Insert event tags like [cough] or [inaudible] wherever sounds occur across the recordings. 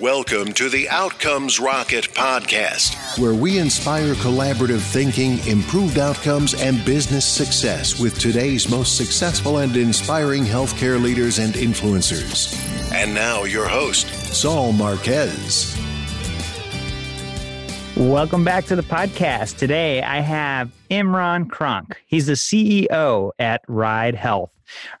Welcome to the Outcomes Rocket podcast, where we inspire collaborative thinking, improved outcomes, and business success with today's most successful and inspiring healthcare leaders and influencers. And now, your host, Saul Marquez. Welcome back to the podcast. Today I have Imran Cronk. He's the CEO at Ride Health.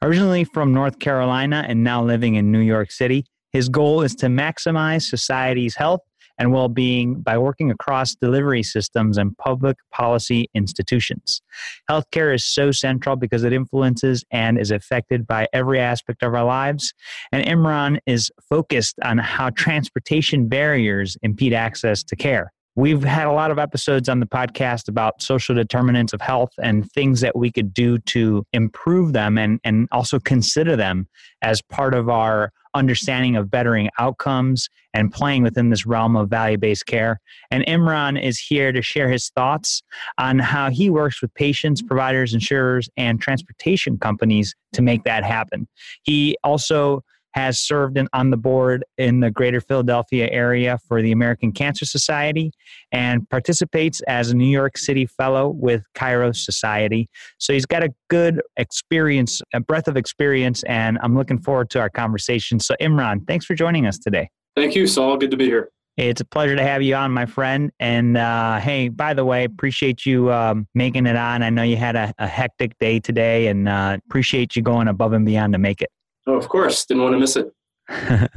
Originally from North Carolina and now living in New York City, his goal is to maximize society's health and well being by working across delivery systems and public policy institutions. Healthcare is so central because it influences and is affected by every aspect of our lives. And Imran is focused on how transportation barriers impede access to care. We've had a lot of episodes on the podcast about social determinants of health and things that we could do to improve them and, and also consider them as part of our understanding of bettering outcomes and playing within this realm of value based care. And Imran is here to share his thoughts on how he works with patients, providers, insurers, and transportation companies to make that happen. He also has served in, on the board in the greater Philadelphia area for the American Cancer Society and participates as a New York City Fellow with Kairos Society. So he's got a good experience, a breadth of experience, and I'm looking forward to our conversation. So, Imran, thanks for joining us today. Thank you, Saul. Good to be here. It's a pleasure to have you on, my friend. And uh, hey, by the way, appreciate you um, making it on. I know you had a, a hectic day today, and uh, appreciate you going above and beyond to make it. Oh, of course. Didn't want to miss it. [laughs]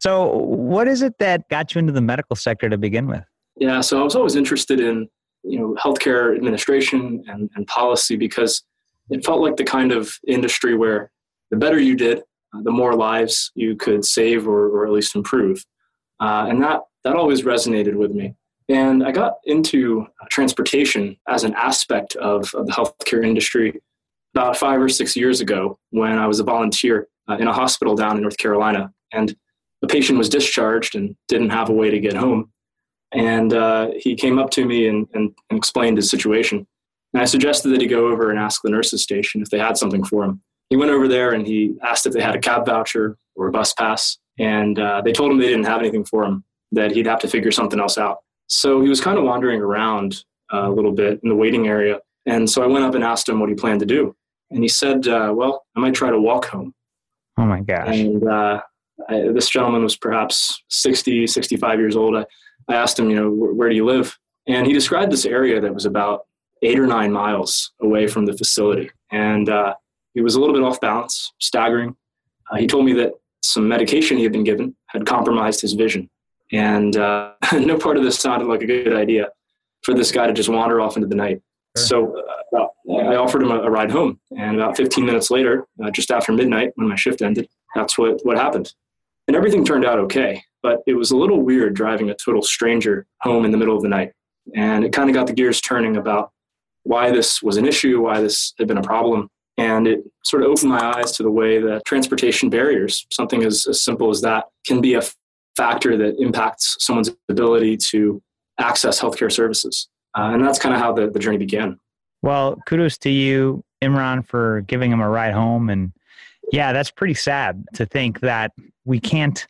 so, what is it that got you into the medical sector to begin with? Yeah, so I was always interested in you know healthcare administration and, and policy because it felt like the kind of industry where the better you did, uh, the more lives you could save or, or at least improve, uh, and that that always resonated with me. And I got into transportation as an aspect of, of the healthcare industry about five or six years ago when I was a volunteer uh, in a hospital down in North Carolina, and the patient was discharged and didn't have a way to get home. And uh, he came up to me and, and, and, explained his situation. And I suggested that he go over and ask the nurses station if they had something for him. He went over there and he asked if they had a cab voucher or a bus pass. And uh, they told him they didn't have anything for him, that he'd have to figure something else out. So he was kind of wandering around uh, a little bit in the waiting area. And so I went up and asked him what he planned to do. And he said, uh, Well, I might try to walk home. Oh my gosh. And uh, I, this gentleman was perhaps 60, 65 years old. I, I asked him, you know, where, do you live? And he described this area that was about eight or nine miles away from the facility. And uh, he was a little bit off balance, staggering. Uh, he told me that some medication he had been given had compromised his vision. And uh, [laughs] no part of this sounded like a good idea for this guy to just wander off into the night. So uh, I offered him a, a, ride home, and about 15 minutes later, uh, just after midnight, when my shift ended, that's what what happened. And everything turned out okay, but it was a little weird driving a total stranger home in the middle of the night, and it kind of got the gears turning about why this was an issue, why this had been a problem, and it sort of opened my eyes to the way that transportation barriers, something as, as simple as that, can be a factor that impacts someone's ability to access healthcare services. Uh, and that's kind of how the, the journey began. Well, kudos to you, Imran, for giving him a ride home. And yeah, that's pretty sad to think that we can't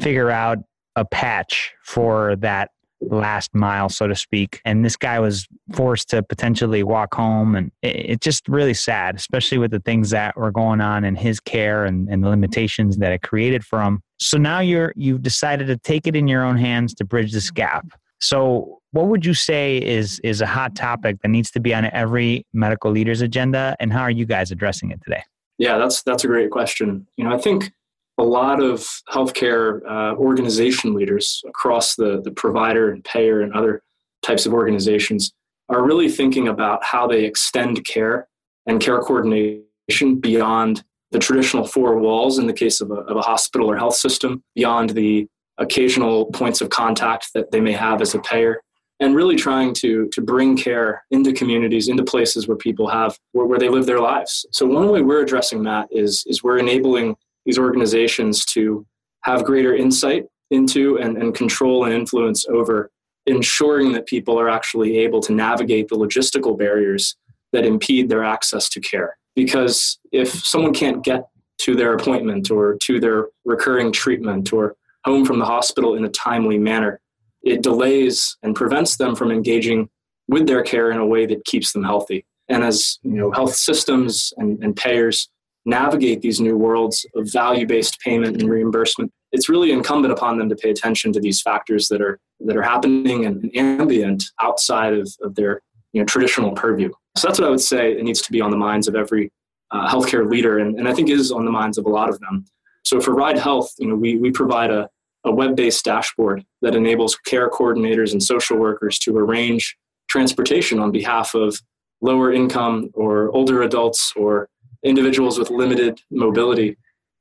figure out a patch for that last mile, so to speak. And this guy was forced to potentially walk home. And it's just really sad, especially with the things that were going on in his care and, and the limitations that it created for him. So now you're you've decided to take it in your own hands to bridge this gap. So, what would you say is is a hot topic that needs to be on every medical leader's agenda, and how are you guys addressing it today? Yeah, that's that's a great question. You know, I think a lot of healthcare uh, organization leaders across the the provider and payer and other types of organizations are really thinking about how they extend care and care coordination beyond the traditional four walls in the case of a, of a hospital or health system, beyond the occasional points of contact that they may have as a payer and really trying to to bring care into communities into places where people have where, where they live their lives. So one way we're addressing that is is we're enabling these organizations to have greater insight into and, and control and influence over ensuring that people are actually able to navigate the logistical barriers that impede their access to care. Because if someone can't get to their appointment or to their recurring treatment or home from the hospital in a timely manner, it delays and prevents them from engaging with their care in a way that keeps them healthy. And as you know, health systems and, and payers navigate these new worlds of value-based payment and reimbursement, it's really incumbent upon them to pay attention to these factors that are that are happening and, ambient outside of, of their you know, traditional purview. So that's what I would say it needs to be on the minds of every uh, healthcare leader, and, and I think is on the minds of a lot of them. So for Ride Health, you know, we, we provide a, a web-based dashboard that enables care coordinators and social workers to arrange transportation on behalf of lower income or older adults or individuals with limited mobility.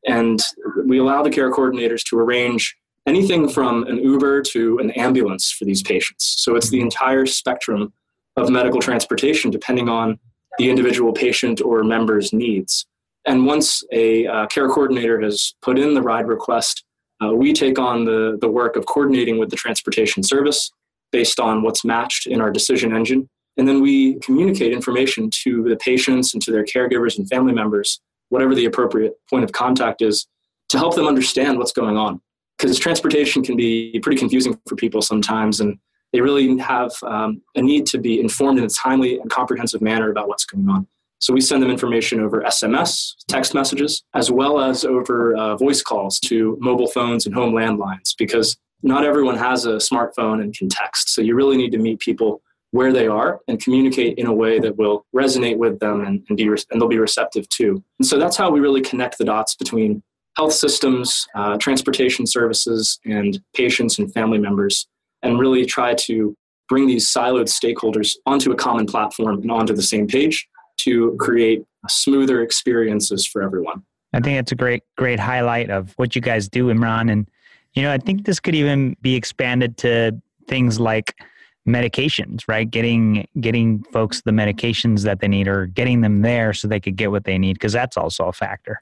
And we allow the care coordinators to arrange anything from an Uber to an ambulance for these patients. So it's the entire spectrum of medical transportation depending on the individual patient or member's needs. And once a uh, care coordinator has put in the ride request, uh, we take on the, the work of coordinating with the transportation service based on what's matched in our decision engine. And then we communicate information to the patients and to their caregivers and family members, whatever the appropriate point of contact is, to help them understand what's going on. Because transportation can be pretty confusing for people sometimes, and they really have um, a need to be informed in a timely and comprehensive manner about what's going on. So we send them information over SMS, text messages, as well as over uh, voice calls to mobile phones and home landlines, because not everyone has a smartphone and can text. So you really need to meet people where they are and communicate in a way that will resonate with them and, and be re- and they'll be receptive to. And so that's how we really connect the dots between health systems, uh, transportation services, and patients and family members, and really try to bring these siloed stakeholders onto a common platform and onto the same page to create smoother experiences for everyone. I think that's a great, great highlight of what you guys do, Imran. And, you know, I think this could even be expanded to things like medications, right? Getting getting folks the medications that they need or getting them there so they could get what they need because that's also a factor.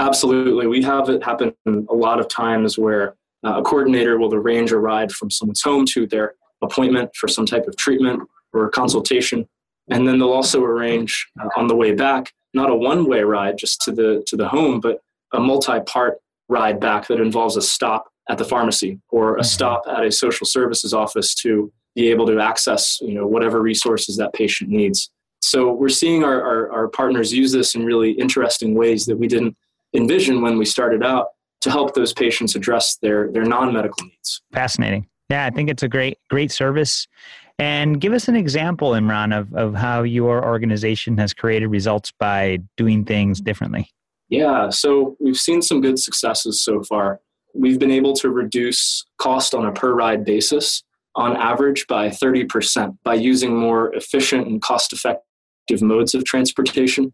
Absolutely. We have it happen a lot of times where uh, a coordinator will arrange a ride from someone's home to their appointment for some type of treatment or consultation and then they'll also arrange uh, on the way back not a one-way ride just to the to the home but a multi-part ride back that involves a stop at the pharmacy or a mm-hmm. stop at a social services office to be able to access you know whatever resources that patient needs. So we're seeing our, our, our partners use this in really interesting ways that we didn't envision when we started out to help those patients address their their non-medical needs. Fascinating. Yeah i think it's a great great service and give us an example, Imran, of, of how your organization has created results by doing things differently. Yeah, so we've seen some good successes so far. We've been able to reduce cost on a per ride basis on average by 30% by using more efficient and cost effective modes of transportation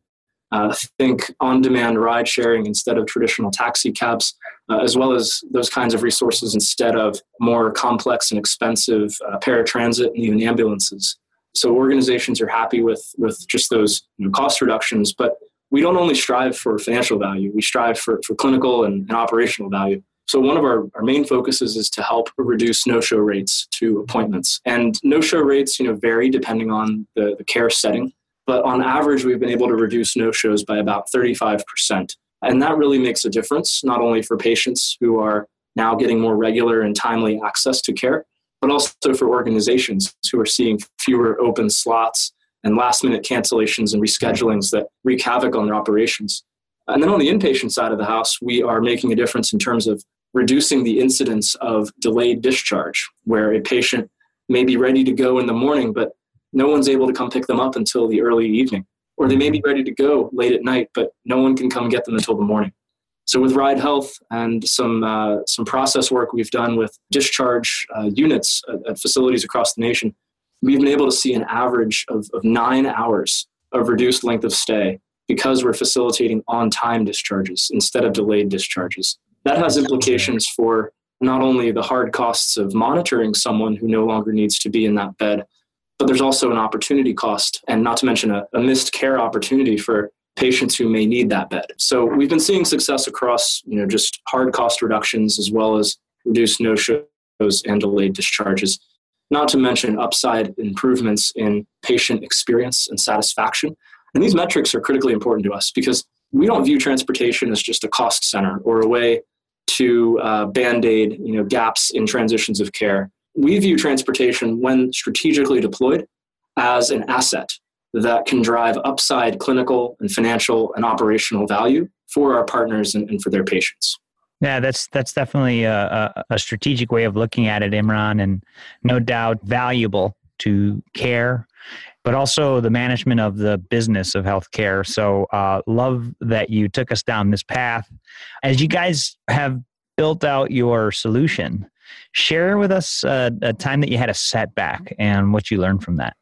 uh, think on demand ride sharing instead of traditional taxi cabs, uh, as well as those kinds of resources instead of more complex and expensive uh, paratransit and even ambulances. So organizations are happy with, with just those you know, cost reductions, but we don't only strive for financial value, we strive for, for clinical and, and operational value. So one of our, our main focuses is to help reduce no-show rates to appointments. And no-show rates, you know, vary depending on the, the care setting. But on average, we've been able to reduce no shows by about 35%. And that really makes a difference, not only for patients who are now getting more regular and timely access to care, but also for organizations who are seeing fewer open slots and last minute cancellations and reschedulings that wreak havoc on their operations. And then on the inpatient side of the house, we are making a difference in terms of reducing the incidence of delayed discharge, where a patient may be ready to go in the morning, but no one's able to come pick them up until the early evening. Or they may be ready to go late at night, but no one can come get them until the morning. So with Ride Health and some uh, some process work we've done with discharge uh, units at, at, facilities across the nation, we've been able to see an average of, of nine hours of reduced length of stay because we're facilitating on-time discharges instead of delayed discharges. That has implications for not only the hard costs of monitoring someone who no longer needs to be in that bed, but there's also an opportunity cost, and not to mention a, a missed care opportunity for patients who may need that bed. So we've been seeing success across, you know, just hard cost reductions as well as reduced no-shows and delayed discharges. Not to mention upside improvements in patient experience and satisfaction. And these metrics are critically important to us because we don't view transportation as just a cost center or a way to uh, band aid you know gaps in transitions of care. We view transportation when strategically deployed as an asset that can drive upside clinical and financial and operational value for our partners and, and for their patients. Yeah, that's that's definitely a, a, strategic way of looking at it, Imran, and no doubt valuable to care, but also the management of the business of healthcare. So, uh, love that you took us down this path. As you guys have built out your solution, share with us a, a time that you had a setback and what you learned from that.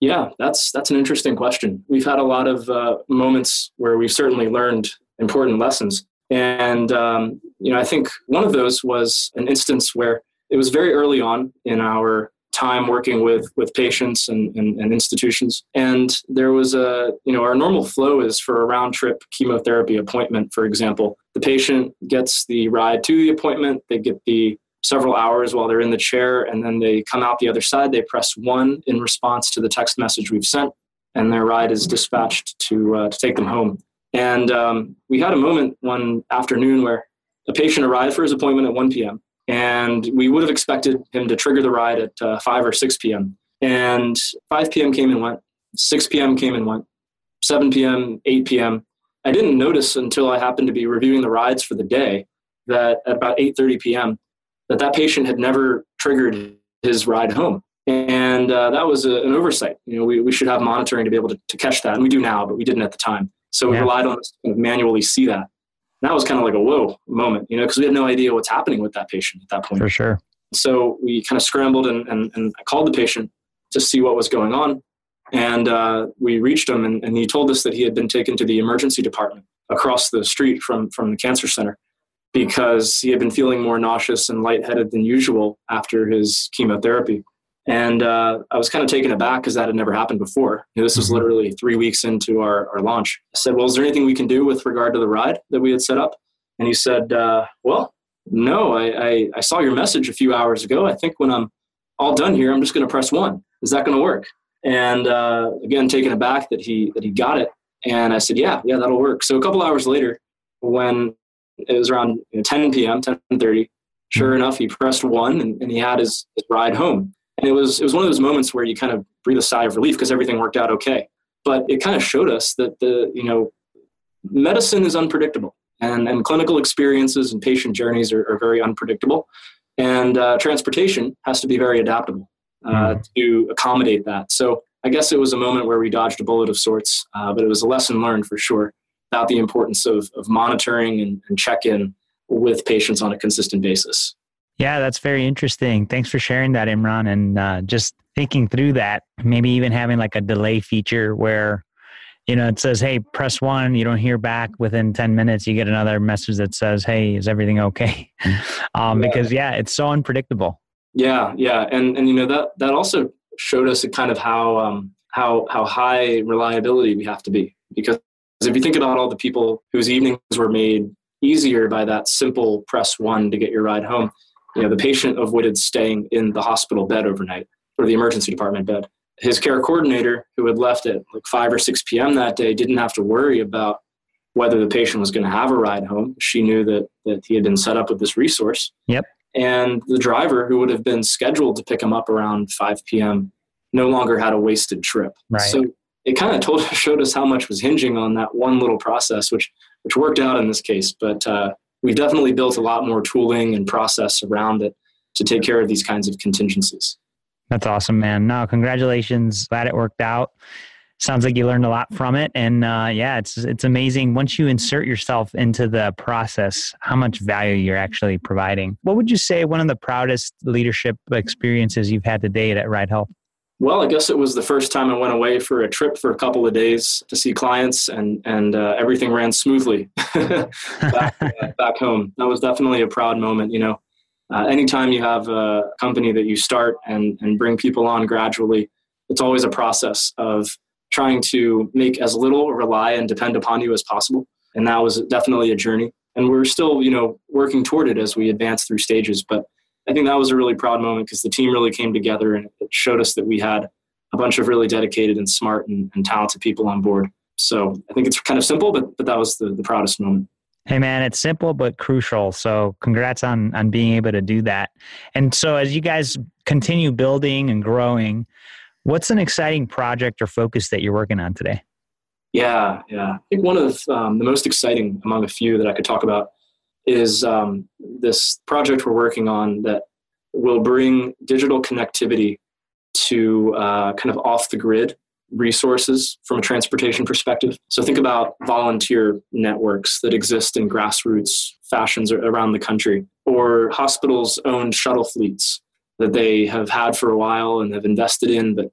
Yeah, that's that's an interesting question. We've had a lot of uh, moments where we've certainly learned important lessons. And, um, you know, I think one of those was an instance where it was very early on in our time working with, with patients and, and, and institutions. And there was a, you know, our normal flow is for a round trip chemotherapy appointment, for example. The patient gets the ride to the appointment, they get the several hours while they're in the chair, and then they come out the other side. They press one in response to the text message we've sent, and their ride is dispatched to, uh, to take them home. And um, we had a moment one afternoon where a patient arrived for his appointment at 1 p.m. And we would have expected him to trigger the ride at uh, 5 or 6 p.m. And 5 p.m. came and went, 6 p.m. came and went, 7 p.m., 8 p.m. I didn't notice until I happened to be reviewing the rides for the day that at about 8:30 p.m. that that patient had never triggered his ride home, and uh, that was a, an oversight. You know, we, we should have monitoring to be able to, to catch that, and we do now, but we didn't at the time. So we yeah. relied on us to kind of manually see that. And that was kind of like a whoa moment, you know, because we had no idea what's happening with that patient at that point. For sure. So we kind of scrambled and, and, and I called the patient to see what was going on. And uh, we reached him, and, and he told us that he had been taken to the emergency department across the street from, from the cancer center because he had been feeling more nauseous and lightheaded than usual after his chemotherapy. And uh, I was kind of taken aback because that had never happened before. You know, this was mm-hmm. literally three weeks into our, our launch. I said, Well, is there anything we can do with regard to the ride that we had set up? And he said, uh, Well, no, I, I, I, saw your message a few hours ago. I think when I'm all done here, I'm just going to press one. Is that going to work? And uh, again, taken aback that he, that he got it. And I said, Yeah, yeah, that'll work. So a couple hours later, when it was around you know, 10 p.m., 10:30, sure mm-hmm. enough, he pressed one and, and he had his, his ride home. And it was it was one of those moments where you kind of breathe a sigh of relief because everything worked out okay. But it kind of showed us that the you know medicine is unpredictable, and and clinical experiences and patient journeys are, are very unpredictable, and uh, transportation has to be very adaptable uh, mm. to accommodate that. So I guess it was a moment where we dodged a bullet of sorts, uh, but it was a lesson learned for sure about the importance of of monitoring and, and check in with patients on a consistent basis. Yeah, that's very interesting. Thanks for sharing that, Imran. And uh, just thinking through that, maybe even having like a delay feature where, you know, it says, hey, press one, you don't hear back within 10 minutes, you get another message that says, hey, is everything okay? [laughs] um, yeah. Because, yeah, it's so unpredictable. Yeah, yeah. And, and you know, that, that also showed us kind of how, um, how, how high reliability we have to be. Because if you think about all the people whose evenings were made easier by that simple press one to get your ride home, you know, the patient avoided staying in the hospital bed overnight or the emergency department bed. His care coordinator, who had left at like 5 or 6 p.m. that day, didn't have to worry about whether the patient was going to have a ride home. She knew that, that he had been set up with this resource. Yep. And the driver, who would have been scheduled to pick him up around 5 p.m., no longer had a wasted trip. Right. So it kind of told [laughs] showed us how much was hinging on that one little process, which which worked out in this case. But uh, we've definitely built a lot more tooling and process around it to take care of these kinds of contingencies. That's awesome, man. No, congratulations. Glad it worked out. Sounds like you learned a lot from it, and uh, yeah, it's it's amazing once you insert yourself into the process, how much value you're actually providing. What would you say one of the proudest leadership experiences you've had to date at Ride Health? Well, I guess it was the first time I went away for a trip for a couple of days to see clients, and and uh, everything ran smoothly [laughs] back, uh, back home. That was definitely a proud moment. You know, uh, anytime you have a company that you start and and bring people on gradually, it's always a process of trying to make as little rely and depend upon you as possible. And that was definitely a journey. And we're still, you know, working toward it as we advance through stages. But I think that was a really proud moment because the team really came together and it showed us that we had a bunch of really dedicated and smart and, and talented people on board. So I think it's kind of simple, but but that was the, the proudest moment. Hey man, it's simple but crucial. So congrats on on being able to do that. And so as you guys continue building and growing, what's an exciting project or focus that you're working on today? Yeah, yeah. I think one of um, the most exciting among a few that I could talk about is um, this project we're working on that will bring digital connectivity to uh, kind of off the grid resources from a transportation perspective. So think about volunteer networks that exist in grassroots fashions around the country, or hospitals' owned shuttle fleets that they have had for a while and have invested in, but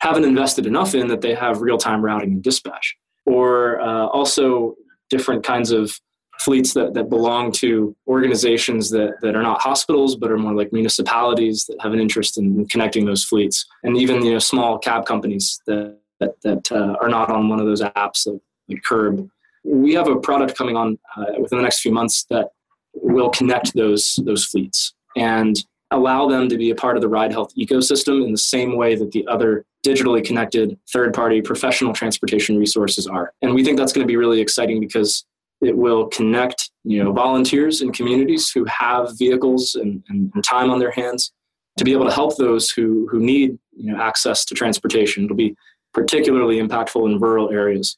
haven't invested enough in that they have real time routing and dispatch. Or uh, also different kinds of fleets that, that belong to organizations that, that are not hospitals but are more like municipalities that have an interest in connecting those fleets. And even you know small cab companies that that, that uh, are not on one of those apps like, like curb. We have a product coming on uh, within the next few months that will connect those those fleets and allow them to be a part of the ride health ecosystem in the same way that the other digitally connected third party professional transportation resources are. And we think that's going to be really exciting because it will connect you know volunteers in communities who have vehicles and, and, and, time on their hands to be able to help those who who need you know access to transportation. It'll be particularly impactful in rural areas.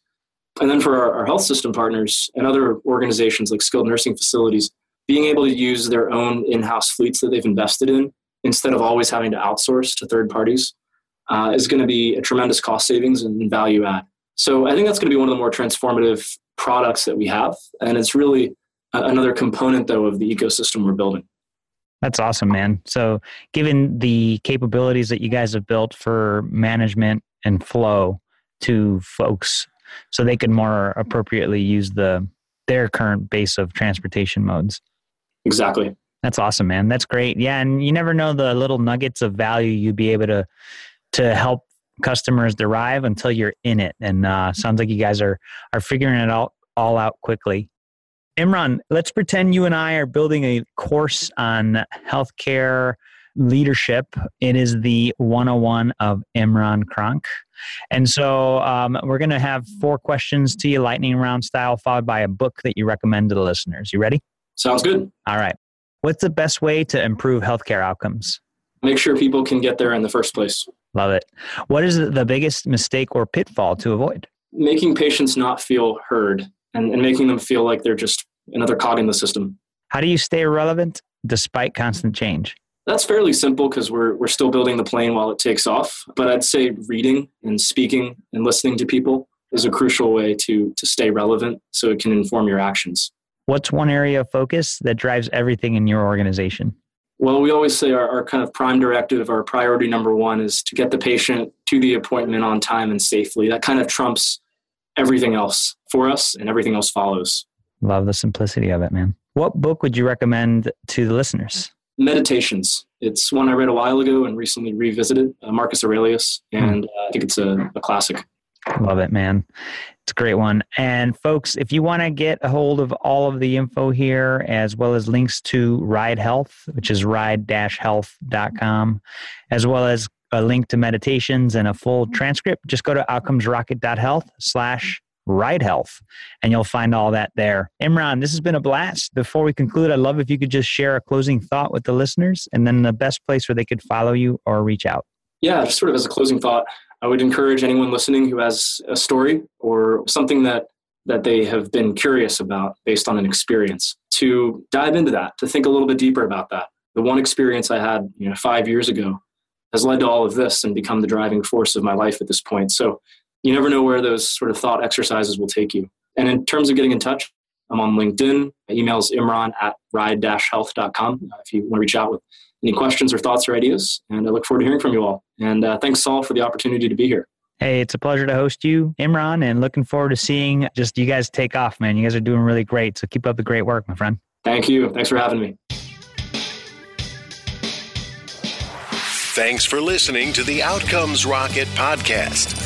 And then for our, our health system partners and other organizations like skilled nursing facilities, being able to use their own in-house fleets that they've invested in instead of always having to outsource to third parties uh, is going to be a tremendous cost savings and value add. So I think that's going to be one of the more transformative products that we have. And it's really uh, another component, though, of the ecosystem we're building. That's awesome, man. So, given the capabilities that you guys have built for management and flow to folks, so they can more appropriately use the their current base of transportation modes. Exactly. That's awesome, man. That's great. Yeah, and you never know the little nuggets of value you'd be able to to help customers derive until you're in it. And uh, sounds like you guys are are figuring it all all out quickly. Imran, let's pretend you and I are building a course on healthcare leadership. It is the 101 of Imran Cronk. And so um, we're going to have four questions to you, lightning round style, followed by a book that you recommend to the listeners. You ready? Sounds good. All right. What's the best way to improve healthcare outcomes? Make sure people can get there in the first place. Love it. What is the biggest mistake or pitfall to avoid? Making patients not feel heard and, and making them feel like they're just another cog in the system. How do you stay relevant despite constant change? That's fairly simple because we're, we're still building the plane while it takes off. But I'd say reading and speaking and listening to people is a crucial way to, to stay relevant so it can inform your actions. What's one area of focus that drives everything in your organization? Well, we always say our, our kind of prime directive, our priority number one is to get the patient to the appointment on time and safely. That kind of trumps everything else for us, and everything else follows. Love the simplicity of it, man. What book would you recommend to the listeners? Meditations. It's one I read a while ago and recently revisited, uh, Marcus Aurelius, hmm. and uh, I think it's a, a classic. Love it, man. It's a great one. And folks, if you want to get a hold of all of the info here, as well as links to Ride Health, which is ride-health.com, as well as a link to meditations and a full transcript, just go to outcomesrocket.health slash ride health and you'll find all that there. Imran, this has been a blast. Before we conclude, I'd love if you could just share a closing thought with the listeners and then the best place where they could follow you or reach out. Yeah, sort of as a closing thought, I would encourage anyone listening who has a story or something that that they have been curious about based on an experience to dive into that, to think a little bit deeper about that. The one experience I had, you know, 5 years ago has led to all of this and become the driving force of my life at this point. So, you never know where those sort of thought exercises will take you. And in terms of getting in touch, I'm on LinkedIn. My email is imran at ride-health.com if you want to reach out with any questions or thoughts or ideas. And I look forward to hearing from you all. And uh, thanks, Saul, for the opportunity to be here. Hey, it's a pleasure to host you, Imran, and looking forward to seeing just you guys take off, man. You guys are doing really great. So keep up the great work, my friend. Thank you. Thanks for having me. Thanks for listening to the Outcomes Rocket podcast.